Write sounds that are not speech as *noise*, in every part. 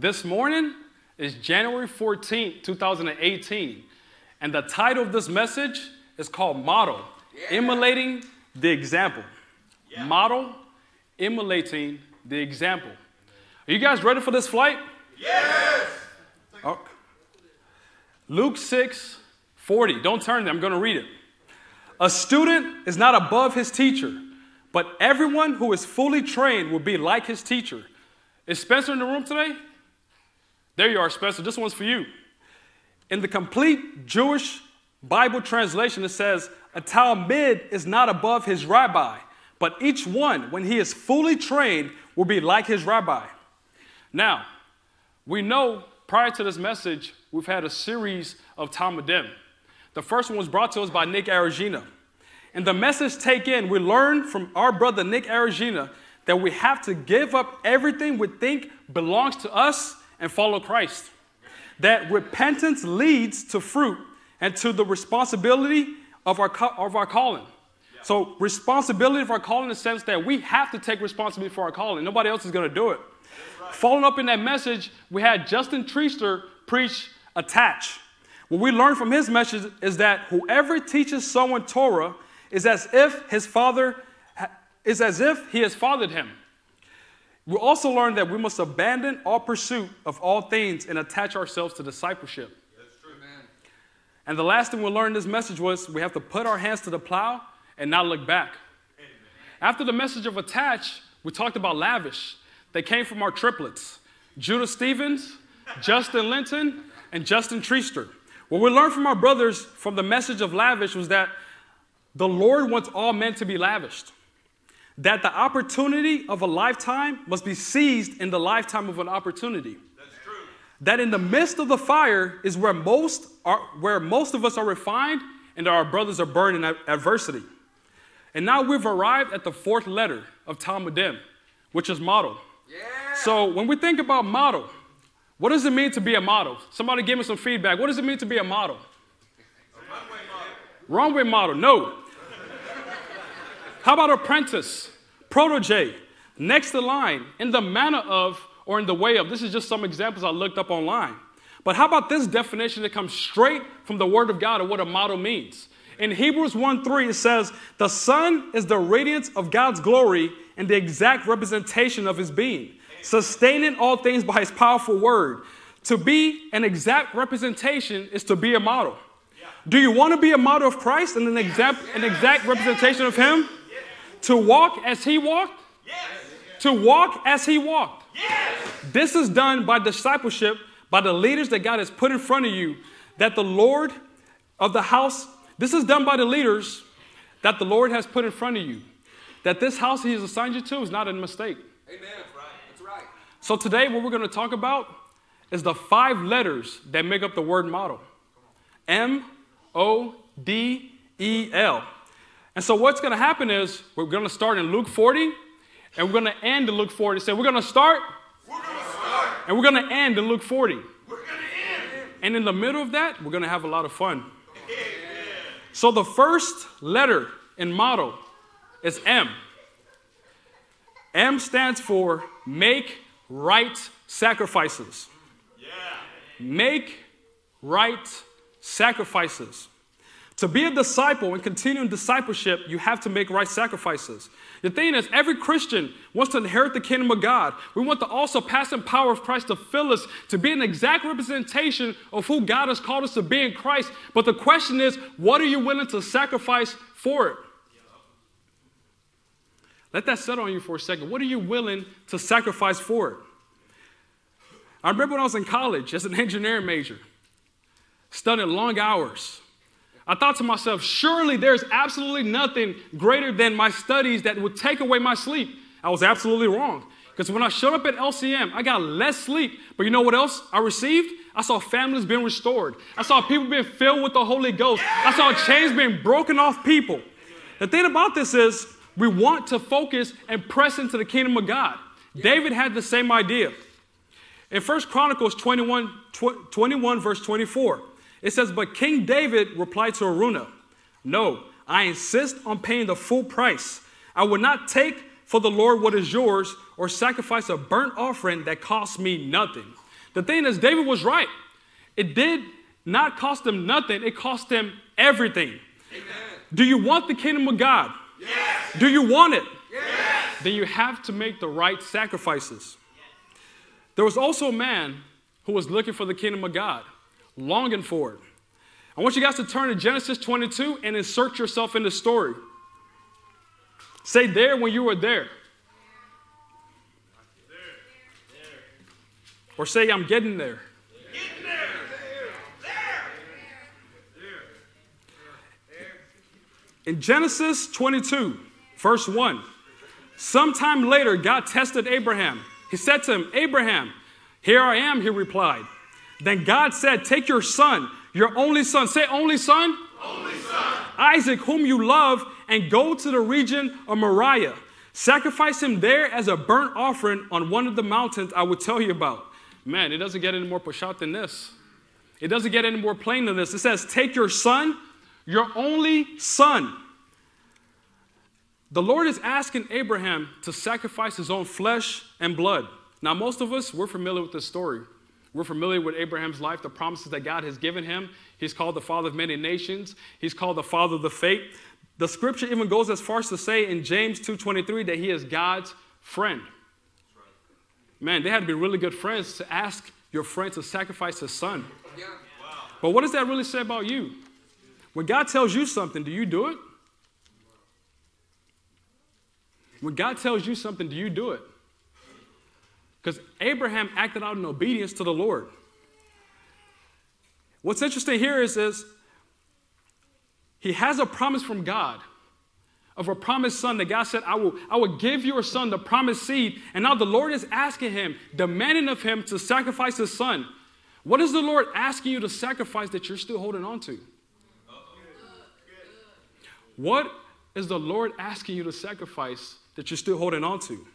This morning is January 14th, 2018, and the title of this message is called Model Emulating the Example. Model Emulating the Example. Are you guys ready for this flight? Yes! Oh. Luke 6 40. Don't turn there, I'm going to read it. A student is not above his teacher, but everyone who is fully trained will be like his teacher. Is Spencer in the room today? There you are, Spencer. This one's for you. In the complete Jewish Bible translation, it says, A Talmid is not above his rabbi, but each one, when he is fully trained, will be like his rabbi. Now, we know prior to this message, we've had a series of Talmidim. The first one was brought to us by Nick Aragina. And the message take in, we learned from our brother Nick Aragina that we have to give up everything we think belongs to us and follow Christ. That repentance leads to fruit and to the responsibility of our, of our calling. So, responsibility of our calling in the sense that we have to take responsibility for our calling. Nobody else is going to do it. Right. Following up in that message, we had Justin Treaster preach attach. What we learned from his message is that whoever teaches someone Torah is as if his father is as if he has fathered him. We also learned that we must abandon all pursuit of all things and attach ourselves to discipleship. That's true, man. And the last thing we learned in this message was we have to put our hands to the plow and not look back. Amen. After the message of attach, we talked about lavish. They came from our triplets Judah Stevens, Justin Linton, and Justin Treaster. What we learned from our brothers from the message of lavish was that the Lord wants all men to be lavished. That the opportunity of a lifetime must be seized in the lifetime of an opportunity. That's true. That in the midst of the fire is where most are, where most of us are refined and our brothers are burned in adversity. And now we've arrived at the fourth letter of Talmidim, which is model. Yeah. So when we think about model, what does it mean to be a model? Somebody give me some feedback. What does it mean to be a model? A runway model. Runway model, no. How about apprentice, protege, next to line, in the manner of or in the way of? This is just some examples I looked up online. But how about this definition that comes straight from the Word of God of what a model means? In Hebrews 1 3, it says, The Son is the radiance of God's glory and the exact representation of His being sustaining all things by his powerful word. To be an exact representation is to be a model. Do you want to be a model of Christ and an an exact representation of him? To walk as he walked? Yes. To walk as he walked. Yes. This is done by discipleship, by the leaders that God has put in front of you, that the Lord of the house, this is done by the leaders that the Lord has put in front of you. That this house he has assigned you to is not a mistake. Amen. That's right. That's right. So, today, what we're going to talk about is the five letters that make up the word model M O D E L. And so, what's going to happen is we're going to start in Luke 40 and we're going to end in Luke 40. So, we're going to start, we're going to start. and we're going to end in Luke 40. We're going to end. And in the middle of that, we're going to have a lot of fun. So, the first letter in model is M. M stands for make right sacrifices. Yeah. Make right sacrifices. To be a disciple and continue in discipleship, you have to make right sacrifices. The thing is, every Christian wants to inherit the kingdom of God. We want the also passing power of Christ to fill us, to be an exact representation of who God has called us to be in Christ. But the question is, what are you willing to sacrifice for it? Let that settle on you for a second. What are you willing to sacrifice for it? I remember when I was in college as an *laughs* engineering major, studying long hours. I thought to myself, surely there's absolutely nothing greater than my studies that would take away my sleep. I was absolutely wrong. Because when I showed up at LCM, I got less sleep. But you know what else I received? I saw families being restored. I saw people being filled with the Holy Ghost. I saw chains being broken off people. The thing about this is, we want to focus and press into the kingdom of God. Yeah. David had the same idea. In 1 Chronicles 21, 21, verse 24, it says, But King David replied to Araunah, No, I insist on paying the full price. I will not take for the Lord what is yours or sacrifice a burnt offering that costs me nothing. The thing is, David was right. It did not cost him nothing, it cost him everything. Amen. Do you want the kingdom of God? Yes. Do you want it? Yes. Then you have to make the right sacrifices. There was also a man who was looking for the kingdom of God, longing for it. I want you guys to turn to Genesis 22 and insert yourself in the story. Say there when you were there. Or say, I'm getting there. There. In Genesis 22, verse 1, sometime later, God tested Abraham. He said to him, Abraham, here I am, he replied. Then God said, Take your son, your only son, say, only son, Only son. Isaac, whom you love, and go to the region of Moriah. Sacrifice him there as a burnt offering on one of the mountains I will tell you about. Man, it doesn't get any more pushat than this. It doesn't get any more plain than this. It says, Take your son, your only son. The Lord is asking Abraham to sacrifice his own flesh and blood. Now, most of us, we're familiar with this story. We're familiar with Abraham's life, the promises that God has given him. He's called the father of many nations. He's called the father of the faith. The scripture even goes as far as to say in James 2:23 that he is God's friend. Man, they had to be really good friends to ask your friend to sacrifice his son. But what does that really say about you? When God tells you something, do you do it? When God tells you something, do you do it? Because Abraham acted out in obedience to the Lord. What's interesting here is, is he has a promise from God of a promised son that God said, I will, I will give your son the promised seed. And now the Lord is asking him, demanding of him to sacrifice his son. What is the Lord asking you to sacrifice that you're still holding on to? What is the Lord asking you to sacrifice that you're still holding on to?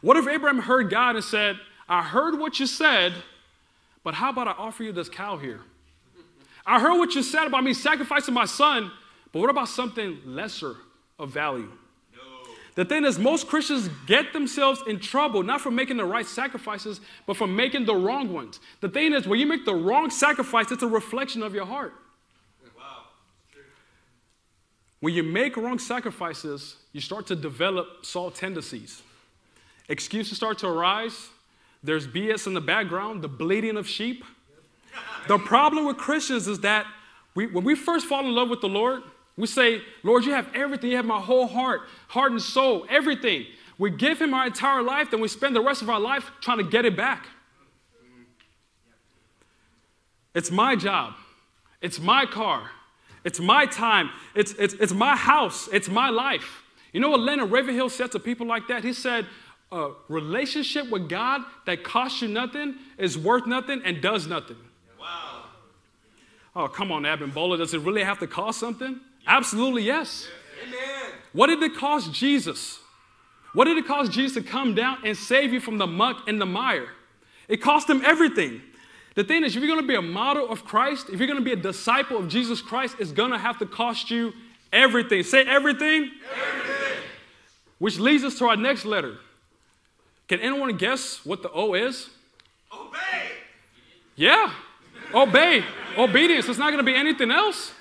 What if Abraham heard God and said, I heard what you said, but how about I offer you this cow here? I heard what you said about me sacrificing my son, but what about something lesser of value? The thing is, most Christians get themselves in trouble not for making the right sacrifices, but for making the wrong ones. The thing is, when you make the wrong sacrifice, it's a reflection of your heart. Wow. When you make wrong sacrifices, you start to develop Saul tendencies. Excuses start to arise. There's BS in the background, the bleating of sheep. The problem with Christians is that we, when we first fall in love with the Lord, we say, Lord, you have everything. You have my whole heart, heart and soul, everything. We give Him our entire life, then we spend the rest of our life trying to get it back. It's my job. It's my car. It's my time. It's, it's, it's my house. It's my life. You know what Leonard Ravenhill said to people like that? He said, a relationship with God that costs you nothing is worth nothing and does nothing. Wow. Oh, come on, Abimbola. Does it really have to cost something? Absolutely, yes. Amen. What did it cost Jesus? What did it cost Jesus to come down and save you from the muck and the mire? It cost him everything. The thing is, if you're going to be a model of Christ, if you're going to be a disciple of Jesus Christ, it's going to have to cost you everything. Say everything. Everything. Which leads us to our next letter. Can anyone guess what the O is? Obey. Yeah. Obey. Obedience. It's not going to be anything else.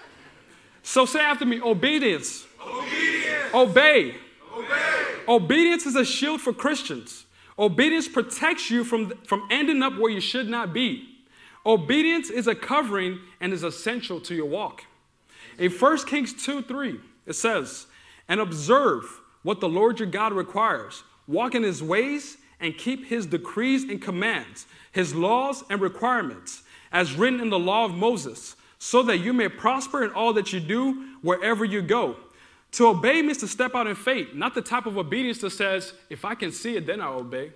So say after me obedience. Obedience. Obey. Obey. Obedience is a shield for Christians. Obedience protects you from, from ending up where you should not be. Obedience is a covering and is essential to your walk. In 1 Kings 2 3, it says, And observe what the Lord your God requires. Walk in his ways and keep his decrees and commands, his laws and requirements, as written in the law of Moses, so that you may prosper in all that you do wherever you go. To obey means to step out in faith, not the type of obedience that says, if I can see it, then I'll obey.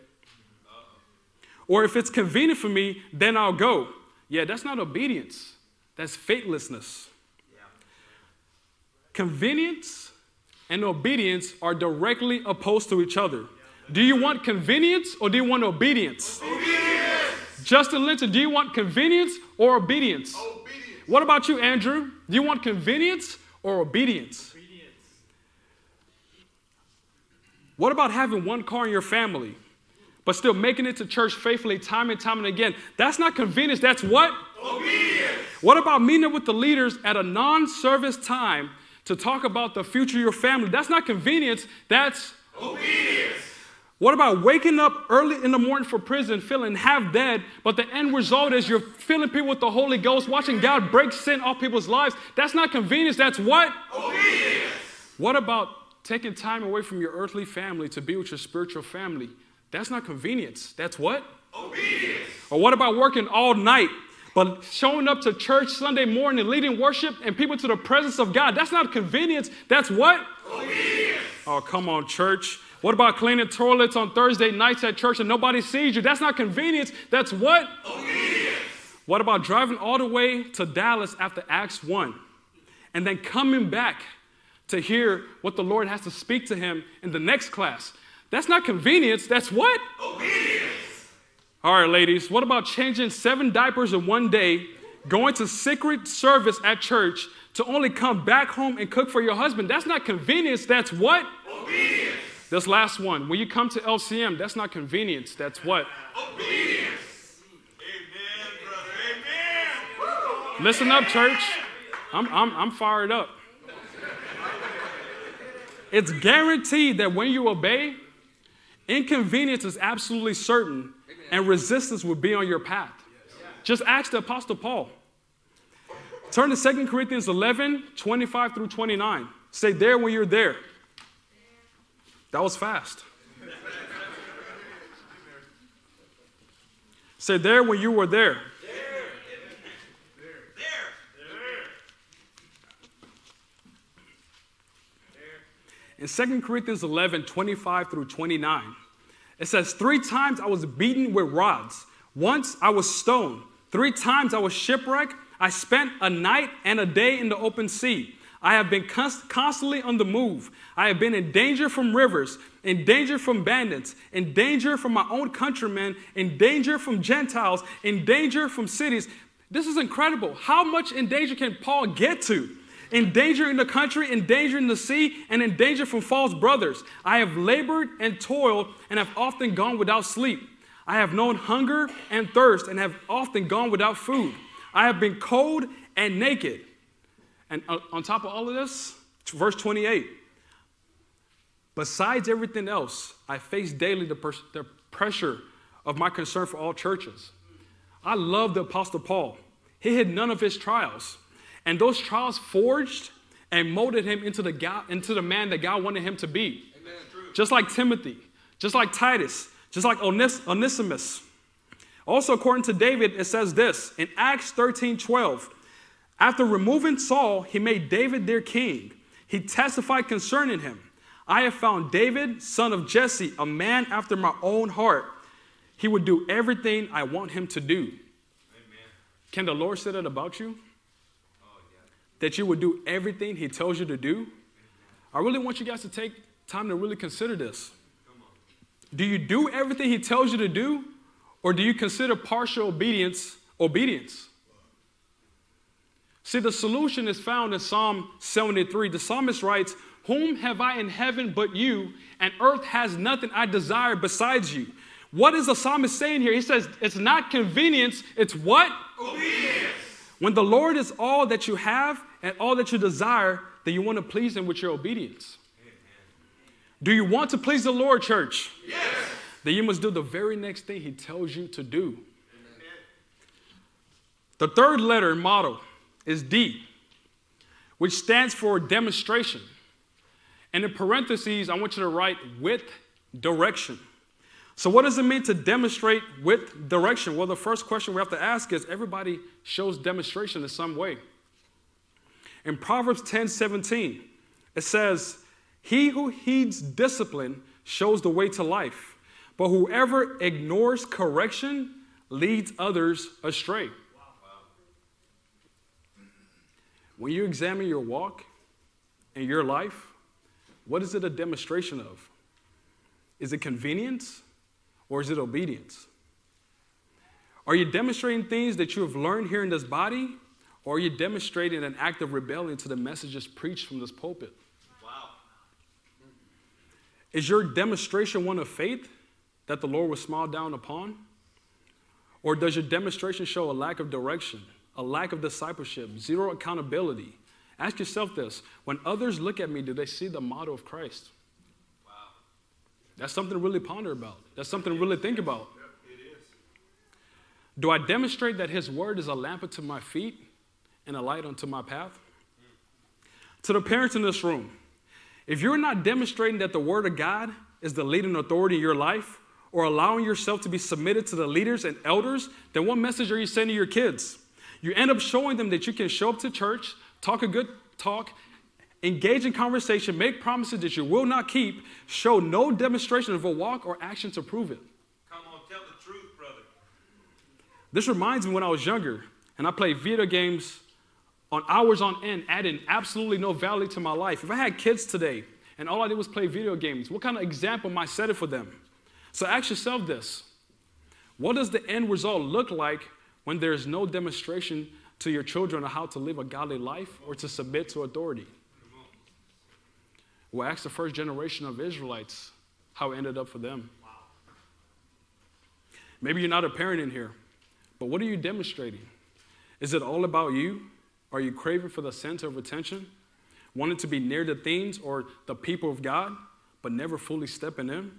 Or if it's convenient for me, then I'll go. Yeah, that's not obedience, that's faithlessness. Convenience and obedience are directly opposed to each other. Do you want convenience or do you want obedience? Obedience. Justin Linton, do you want convenience or obedience? Obedience. What about you, Andrew? Do you want convenience or obedience? Obedience. What about having one car in your family, but still making it to church faithfully time and time and again. That's not convenience. That's what? Obedience. What about meeting with the leaders at a non service time to talk about the future of your family? That's not convenience. That's Obedience. What about waking up early in the morning for prison feeling half dead, but the end result is you're filling people with the Holy Ghost, watching God break sin off people's lives? That's not convenience. That's what? Obedience. What about taking time away from your earthly family to be with your spiritual family? That's not convenience. That's what? Obedience. Or what about working all night, but showing up to church Sunday morning, leading worship and people to the presence of God? That's not convenience. That's what? Obedience. Oh, come on, church. What about cleaning toilets on Thursday nights at church and nobody sees you? That's not convenience. That's what? Obedience. What about driving all the way to Dallas after Acts 1 and then coming back to hear what the Lord has to speak to him in the next class? That's not convenience. That's what? Obedience. All right, ladies, what about changing seven diapers in one day, going to secret service at church to only come back home and cook for your husband? That's not convenience. That's what? Obedience. This last one, when you come to LCM, that's not convenience. That's what? Obedience. Amen, brother. Amen. Listen up, church. I'm, I'm, I'm fired up. It's guaranteed that when you obey, inconvenience is absolutely certain and resistance will be on your path. Just ask the Apostle Paul. Turn to 2 Corinthians 11, 25 through 29. Say there when you're there. That was fast. Say there when you were there. In 2 Corinthians 11, 25 through 29, it says, Three times I was beaten with rods. Once I was stoned. Three times I was shipwrecked. I spent a night and a day in the open sea. I have been const- constantly on the move. I have been in danger from rivers, in danger from bandits, in danger from my own countrymen, in danger from Gentiles, in danger from cities. This is incredible. How much in danger can Paul get to? In danger in the country, in danger in the sea, and in danger from false brothers. I have labored and toiled and have often gone without sleep. I have known hunger and thirst and have often gone without food. I have been cold and naked. And uh, on top of all of this, verse 28 Besides everything else, I face daily the, pers- the pressure of my concern for all churches. I love the Apostle Paul. He had none of his trials. And those trials forged and molded him into the, God, into the man that God wanted him to be. Just like Timothy, just like Titus, just like Onis- Onesimus. Also, according to David, it says this in Acts 13 12. After removing Saul, he made David their king. He testified concerning him I have found David, son of Jesse, a man after my own heart. He would do everything I want him to do. Can the Lord say that about you? That you would do everything He tells you to do? I really want you guys to take time to really consider this. Do you do everything He tells you to do, or do you consider partial obedience obedience? See, the solution is found in Psalm 73. The psalmist writes, Whom have I in heaven but you, and earth has nothing I desire besides you? What is the psalmist saying here? He says, It's not convenience, it's what? Obedience. When the Lord is all that you have and all that you desire, then you want to please Him with your obedience. Do you want to please the Lord, church? Yes. Then you must do the very next thing He tells you to do. The third letter motto is D, which stands for demonstration. And in parentheses, I want you to write with direction. So, what does it mean to demonstrate with direction? Well, the first question we have to ask is everybody shows demonstration in some way. In Proverbs 10 17, it says, He who heeds discipline shows the way to life, but whoever ignores correction leads others astray. When you examine your walk and your life, what is it a demonstration of? Is it convenience or is it obedience? Are you demonstrating things that you have learned here in this body, or are you demonstrating an act of rebellion to the messages preached from this pulpit? Wow. Is your demonstration one of faith, that the Lord will smile down upon? Or does your demonstration show a lack of direction, a lack of discipleship, zero accountability? Ask yourself this when others look at me, do they see the model of Christ? Wow. That's something to really ponder about. That's something to really think about. Yep, it is. Do I demonstrate that His word is a lamp unto my feet and a light unto my path? To the parents in this room, if you're not demonstrating that the word of God is the leading authority in your life, or allowing yourself to be submitted to the leaders and elders, then what message are you sending to your kids? You end up showing them that you can show up to church, talk a good talk, engage in conversation, make promises that you will not keep, show no demonstration of a walk or action to prove it. Come on, tell the truth, brother. This reminds me when I was younger and I played video games on hours on end, adding absolutely no value to my life. If I had kids today and all I did was play video games, what kind of example am I setting for them? So ask yourself this What does the end result look like when there's no demonstration to your children of how to live a godly life or to submit to authority? Well, ask the first generation of Israelites how it ended up for them. Maybe you're not a parent in here, but what are you demonstrating? Is it all about you? Are you craving for the center of attention? Wanting to be near the things or the people of God, but never fully stepping in?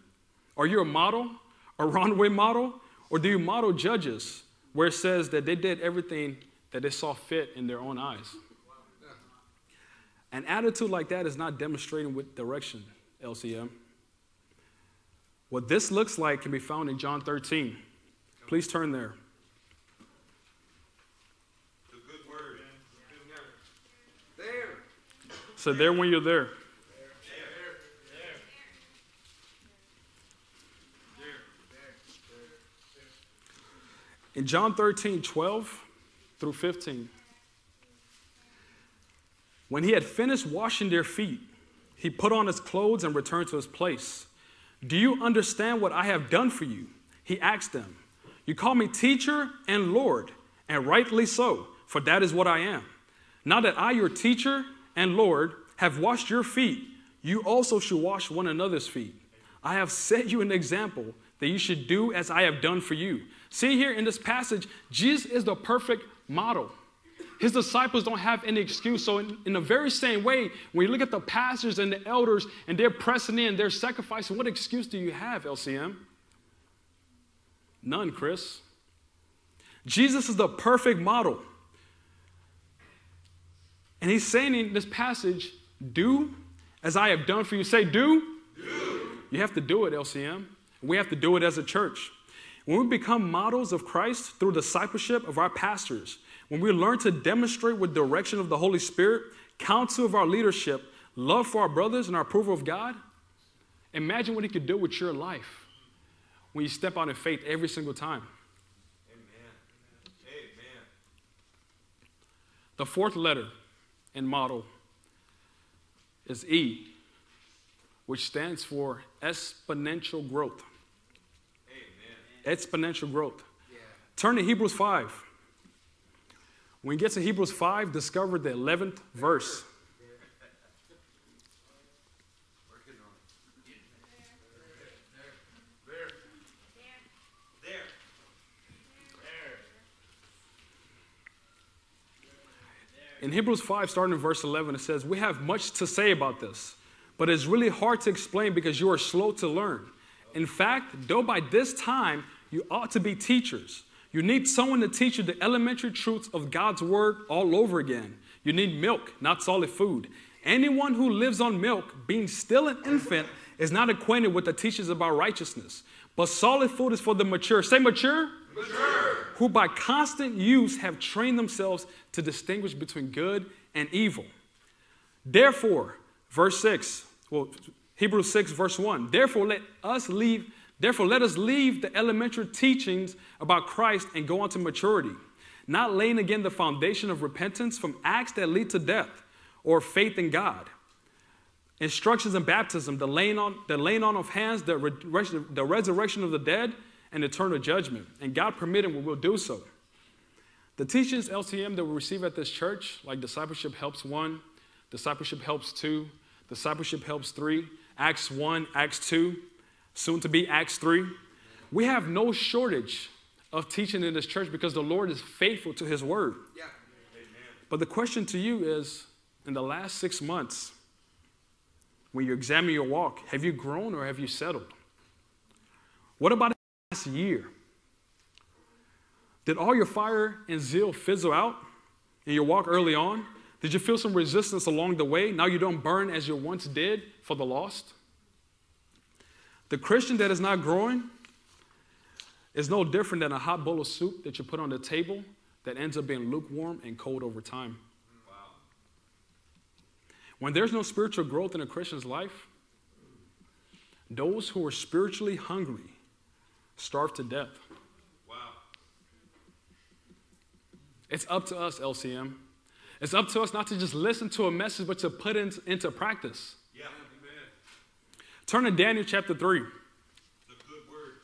Are you a model, a runaway model, or do you model judges where it says that they did everything that they saw fit in their own eyes? An attitude like that is not demonstrating with direction, LCM. What this looks like can be found in John 13. Please turn there. It's good word. There. So, there when you're there. In John 13, 12 through 15, when he had finished washing their feet, he put on his clothes and returned to his place. Do you understand what I have done for you? He asked them. You call me teacher and Lord, and rightly so, for that is what I am. Now that I, your teacher and Lord, have washed your feet, you also should wash one another's feet. I have set you an example that you should do as I have done for you. See here in this passage, Jesus is the perfect model. His disciples don't have any excuse. So, in, in the very same way, when you look at the pastors and the elders and they're pressing in, they're sacrificing, what excuse do you have, LCM? None, Chris. Jesus is the perfect model. And he's saying in this passage, do as I have done for you. Say, do. Do. You have to do it, LCM. We have to do it as a church. When we become models of Christ through discipleship of our pastors, when we learn to demonstrate with direction of the Holy Spirit, counsel of our leadership, love for our brothers, and our approval of God, imagine what He could do with your life when you step out in faith every single time. Amen. Amen. The fourth letter and model is E, which stands for exponential growth. Exponential growth. Turn to Hebrews 5. When you get to Hebrews 5, discover the 11th verse. Working on it. There. There. In Hebrews 5, starting in verse 11, it says, We have much to say about this, but it's really hard to explain because you are slow to learn. In fact, though by this time you ought to be teachers, you need someone to teach you the elementary truths of God's word all over again. You need milk, not solid food. Anyone who lives on milk, being still an infant, is not acquainted with the teachings about righteousness. But solid food is for the mature. Say mature. Mature. Who by constant use have trained themselves to distinguish between good and evil. Therefore, verse 6, well, Hebrews 6, verse 1. Therefore, let us leave, therefore, let us leave the elementary teachings about Christ and go on to maturity, not laying again the foundation of repentance from acts that lead to death or faith in God. Instructions in baptism, the laying on, the laying on of hands, the, re- the resurrection of the dead, and eternal judgment. And God permitting, we will do so. The teachings, LCM, that we receive at this church, like Discipleship Helps 1, Discipleship Helps 2, Discipleship Helps 3, Acts 1, Acts 2, soon to be Acts 3, We have no shortage of teaching in this church because the Lord is faithful to his word. Yeah. But the question to you is in the last six months, when you examine your walk, have you grown or have you settled? What about the last year? Did all your fire and zeal fizzle out in your walk early on? Did you feel some resistance along the way? Now you don't burn as you once did for the lost? The Christian that is not growing is no different than a hot bowl of soup that you put on the table that ends up being lukewarm and cold over time. When there's no spiritual growth in a Christian's life, those who are spiritually hungry starve to death. Wow. It's up to us, LCM. It's up to us not to just listen to a message, but to put it into practice. Turn to Daniel chapter 3. It's a good word.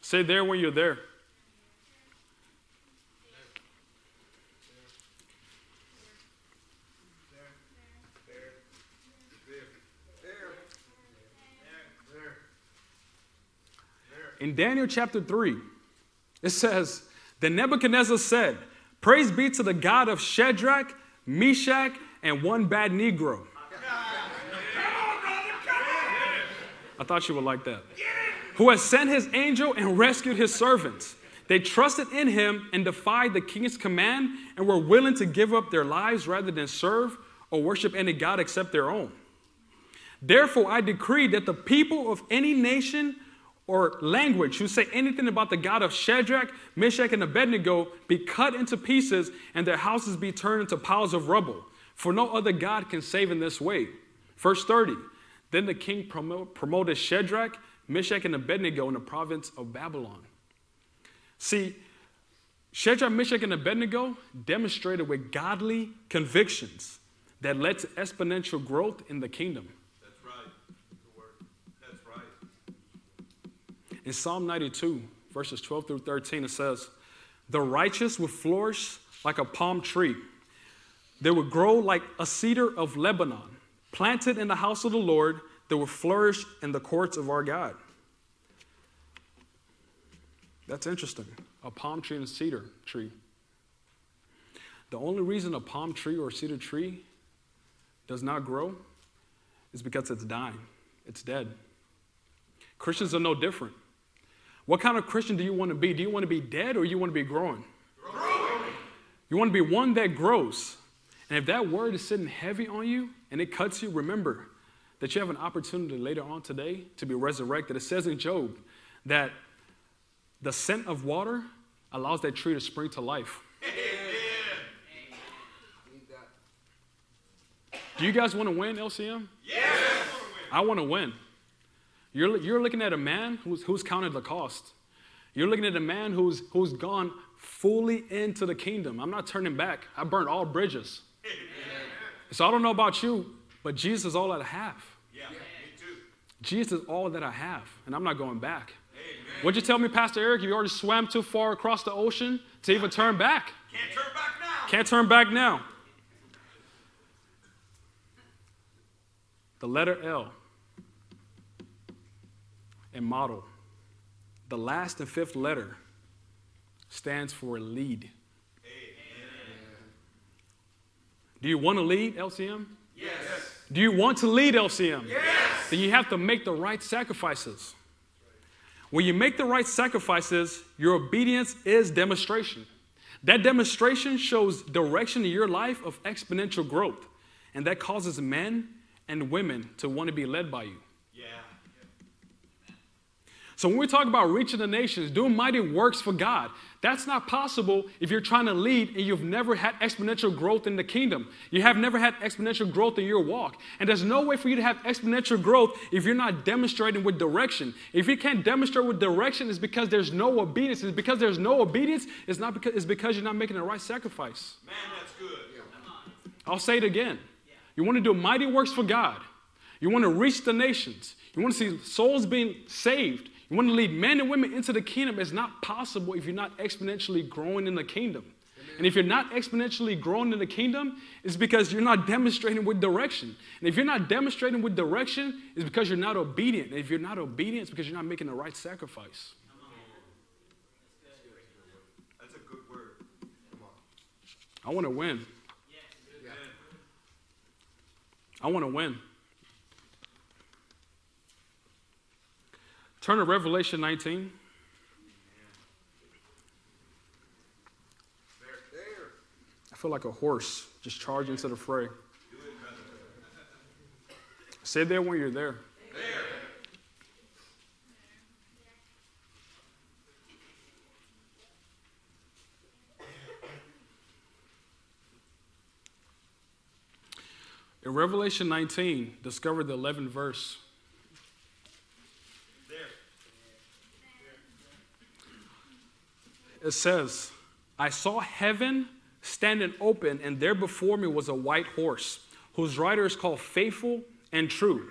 Say there when you're there. In Daniel chapter 3, it says, Then Nebuchadnezzar said, Praise be to the God of Shadrach, Meshach, and one bad Negro. I thought you would like that. Who has sent his angel and rescued his servants. They trusted in him and defied the king's command and were willing to give up their lives rather than serve or worship any God except their own. Therefore, I decree that the people of any nation or language who say anything about the God of Shadrach, Meshach, and Abednego be cut into pieces and their houses be turned into piles of rubble. For no other God can save in this way. Verse 30 Then the king promo- promoted Shadrach, Meshach, and Abednego in the province of Babylon. See, Shadrach, Meshach, and Abednego demonstrated with godly convictions that led to exponential growth in the kingdom. That's right. That's right. In Psalm 92, verses 12 through 13, it says, The righteous will flourish like a palm tree. They will grow like a cedar of Lebanon. Planted in the house of the Lord, they will flourish in the courts of our God. That's interesting. A palm tree and a cedar tree. The only reason a palm tree or a cedar tree does not grow is because it's dying, it's dead. Christians are no different. What kind of Christian do you want to be? Do you want to be dead or you want to be growing? Growing. You want to be one that grows. And if that word is sitting heavy on you and it cuts you, remember that you have an opportunity later on today to be resurrected. It says in Job that the scent of water allows that tree to spring to life. Do you guys want to win, LCM? Yes. I want to win. You're, you're looking at a man who's, who's counted the cost. You're looking at a man who's, who's gone fully into the kingdom. I'm not turning back. I burned all bridges. So I don't know about you, but Jesus is all that I have. Yeah. Me too. Jesus is all that I have, and I'm not going back. Amen. What'd you tell me, Pastor Eric? You already swam too far across the ocean to even turn back. Can't turn back now. Can't turn back now. The letter L in model, the last and fifth letter stands for lead. Do you want to lead, LCM? Yes. Do you want to lead, LCM? Yes. Then you have to make the right sacrifices. When you make the right sacrifices, your obedience is demonstration. That demonstration shows direction in your life of exponential growth, and that causes men and women to want to be led by you. Yeah. So when we talk about reaching the nations, doing mighty works for God, that's not possible if you're trying to lead and you've never had exponential growth in the kingdom. You have never had exponential growth in your walk. And there's no way for you to have exponential growth if you're not demonstrating with direction. If you can't demonstrate with direction, it's because there's no obedience. It's because there's no obedience, it's not because it's because you're not making the right sacrifice. Man, that's good. I'll say it again. You want to do mighty works for God. You want to reach the nations. You want to see souls being saved. You want to lead men and women into the kingdom. It's not possible if you're not exponentially growing in the kingdom. And if you're not exponentially growing in the kingdom, it's because you're not demonstrating with direction. And if you're not demonstrating with direction, it's because you're not obedient. And if you're not obedient, it's because you're not making the right sacrifice. That's a good word. I want to win. I want to win. Turn to Revelation 19. I feel like a horse just charging to the fray. Say there when you're there. In Revelation 19, discover the 11th verse. It says, I saw heaven standing open, and there before me was a white horse, whose rider is called Faithful and True.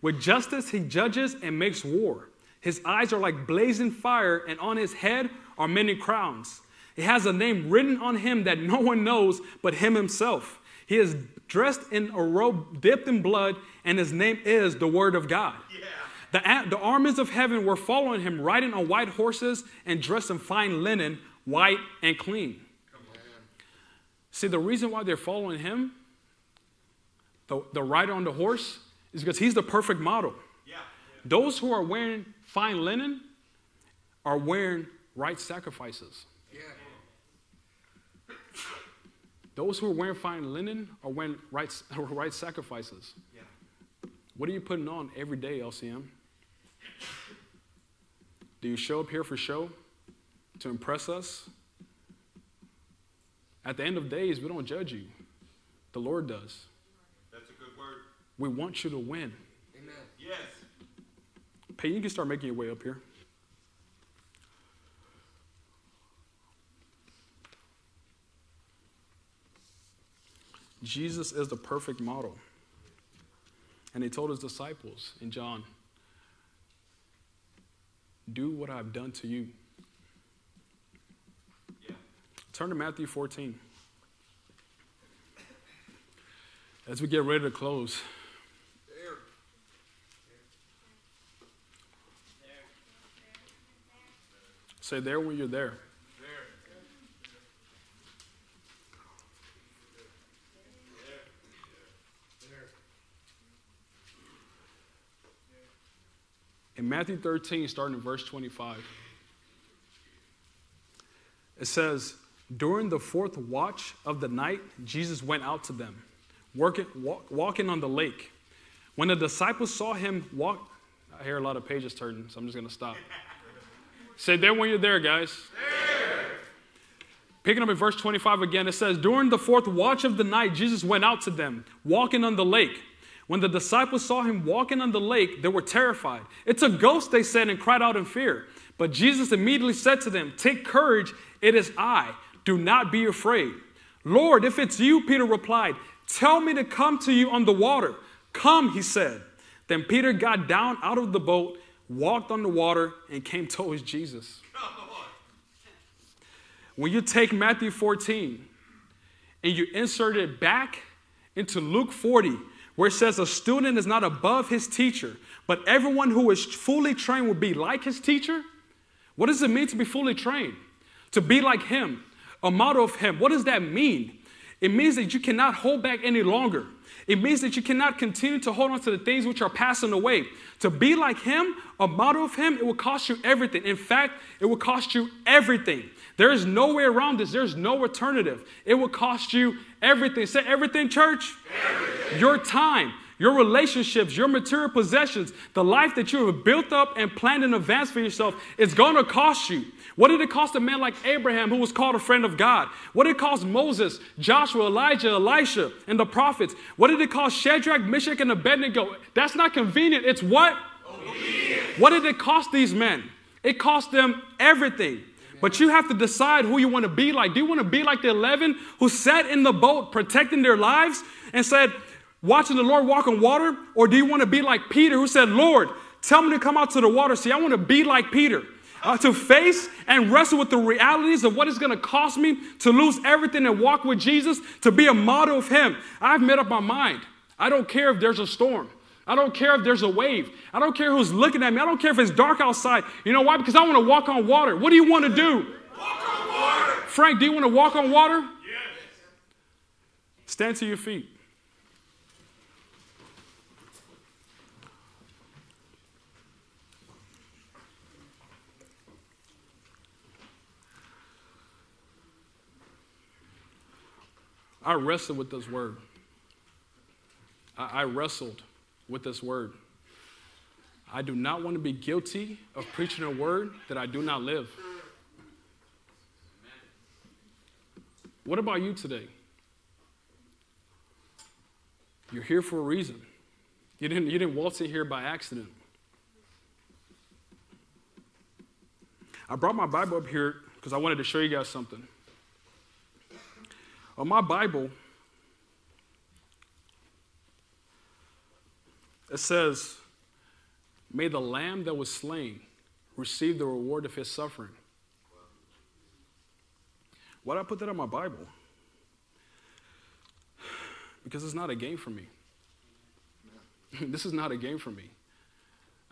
With justice he judges and makes war. His eyes are like blazing fire, and on his head are many crowns. He has a name written on him that no one knows but him himself. He is dressed in a robe dipped in blood, and his name is the Word of God. Yeah. The, the armies of heaven were following him, riding on white horses and dressed in fine linen, white and clean. See, the reason why they're following him, the, the rider on the horse, is because he's the perfect model. Yeah. Those who are wearing fine linen are wearing right sacrifices. Yeah. Those who are wearing fine linen are wearing right, *laughs* right sacrifices. Yeah. What are you putting on every day, LCM? Do you show up here for show? To impress us? At the end of days, we don't judge you. The Lord does. That's a good word. We want you to win. Amen. Yes. Peyton, you can start making your way up here. Jesus is the perfect model. And he told his disciples in John, Do what I've done to you. Yeah. Turn to Matthew 14. As we get ready to close, There. say there when you're. There. In Matthew 13, starting in verse 25, it says, During the fourth watch of the night, Jesus went out to them, working, walk, walking on the lake. When the disciples saw him walk, I hear a lot of pages turning, so I'm just going to stop. *laughs* Say there when you're there, guys. Picking up in verse 25 again, it says, During the fourth watch of the night, Jesus went out to them, walking on the lake. When the disciples saw him walking on the lake, they were terrified. It's a ghost, they said, and cried out in fear. But Jesus immediately said to them, Take courage, it is I. Do not be afraid. Lord, if it's you, Peter replied, Tell me to come to you on the water. Come, he said. Then Peter got down out of the boat, walked on the water, and came towards Jesus. When you take Matthew 14 and you insert it back into Luke 40, where it says a student is not above his teacher, but everyone who is fully trained will be like his teacher. What does it mean to be fully trained? To be like him, a model of him. What does that mean? It means that you cannot hold back any longer. It means that you cannot continue to hold on to the things which are passing away. To be like him, a model of him, it will cost you everything. In fact, it will cost you everything. There is no way around this. There's no alternative. It will cost you everything. Say everything, church. Everything. Your time, your relationships, your material possessions, the life that you have built up and planned in advance for yourself, it's going to cost you. What did it cost a man like Abraham, who was called a friend of God? What did it cost Moses, Joshua, Elijah, Elisha, and the prophets? What did it cost Shadrach, Meshach, and Abednego? That's not convenient. It's what? Obedience. What did it cost these men? It cost them everything. But you have to decide who you want to be like. Do you want to be like the 11 who sat in the boat protecting their lives and said, watching the Lord walk on water? Or do you want to be like Peter who said, Lord, tell me to come out to the water? See, I want to be like Peter. uh, to face and wrestle with the realities of what it's going to cost me to lose everything and walk with Jesus, to be a model of Him. I've made up my mind. I don't care if there's a storm. I don't care if there's a wave. I don't care who's looking at me. I don't care if it's dark outside. You know why? Because I want to walk on water. What do you want to do? Walk on water. Frank, do you want to walk on water? Yes. Stand to your feet. I wrestled with this word. I, I wrestled with this word. I do not want to be guilty of preaching a word that I do not live. What about you today? You're here for a reason. You didn't, you didn't waltz in here by accident. I brought my Bible up here because I wanted to show you guys something. On my Bible, it says, May the lamb that was slain receive the reward of his suffering. Why did I put that on my Bible? Because it's not a game for me. *laughs* this is not a game for me.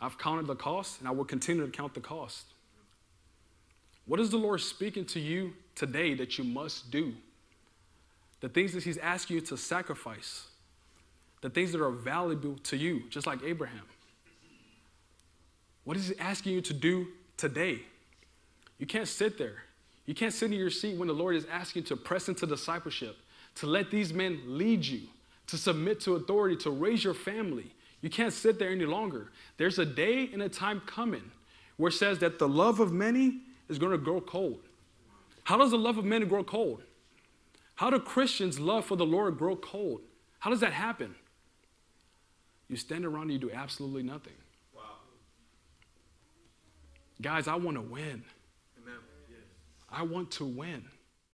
I've counted the cost and I will continue to count the cost. What is the Lord speaking to you today that you must do? The things that He's asking you to sacrifice, the things that are valuable to you, just like Abraham. What is He asking you to do today? You can't sit there. You can't sit in your seat when the Lord is asking you to press into discipleship, to let these men lead you, to submit to authority, to raise your family. You can't sit there any longer. There's a day and a time coming where it says that the love of many is going to grow cold. How does the love of many grow cold? How do Christians' love for the Lord grow cold? How does that happen? You stand around and you do absolutely nothing. Wow. Guys, I want to win. Amen. I want to win.